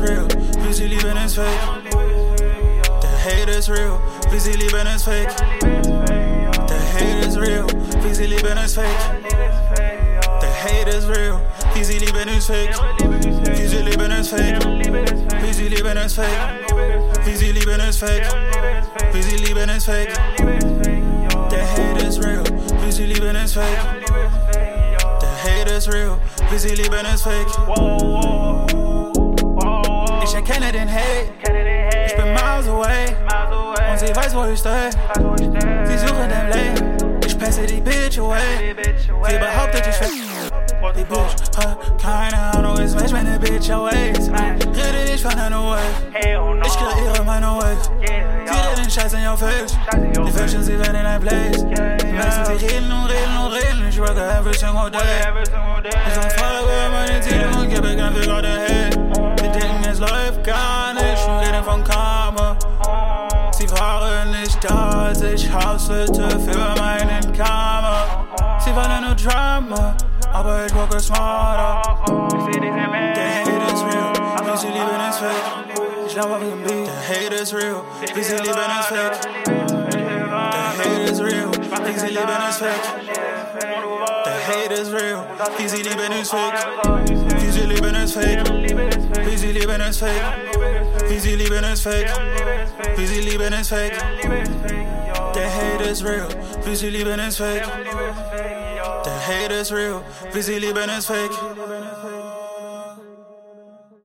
real, wie sie lieben ist fake. Der Hate is real, sie lieben ist fake. Der Hate is real, sie lieben ist fake. Der Hate is real, sie lieben ist fake. Sie lieben ist fake. Sie lieben ist fake. Sie lieben ist fake. Sie lieben ist fake. Der Hate is real, sie lieben ist fake. Der Hate is real, sie lieben ist fake. Ich Und sie weiß, wo ich steh. Sie suchen den Lane, ich passe die Bitch away. Sie behauptet, ich fick die Bitch. Hat keine Ahnung, ist weiß meine Bitch away. Rede nicht von einer Wave, ich kreiere meine Wave. Sie reden Scheiß in your face. Die wünschen, sie wären in ein Place. Die meisten, sie reden und reden und reden. Ich work every single day. Ich verfolge meine Ziele und gebe kein Fick auf den Hate. Ich hustlte für meinen Karma. Sie wollen nur Drama, aber ich work smarter. Der Hate is real, wie sie lieben ist fake. Ich laufe auf dem Beat. Der Hate is real, wie sie lieben ist fake. Der Hate is real, wie sie lieben ist fake. Hate is real, sie lieben ist fake. Sie lieben ist fake. Sie lieben ist fake. Sie lieben ist fake. Sie lieben ist fake. Der Hate is real, sie lieben ist fake. Der Hate is real, sie lieben ist fake.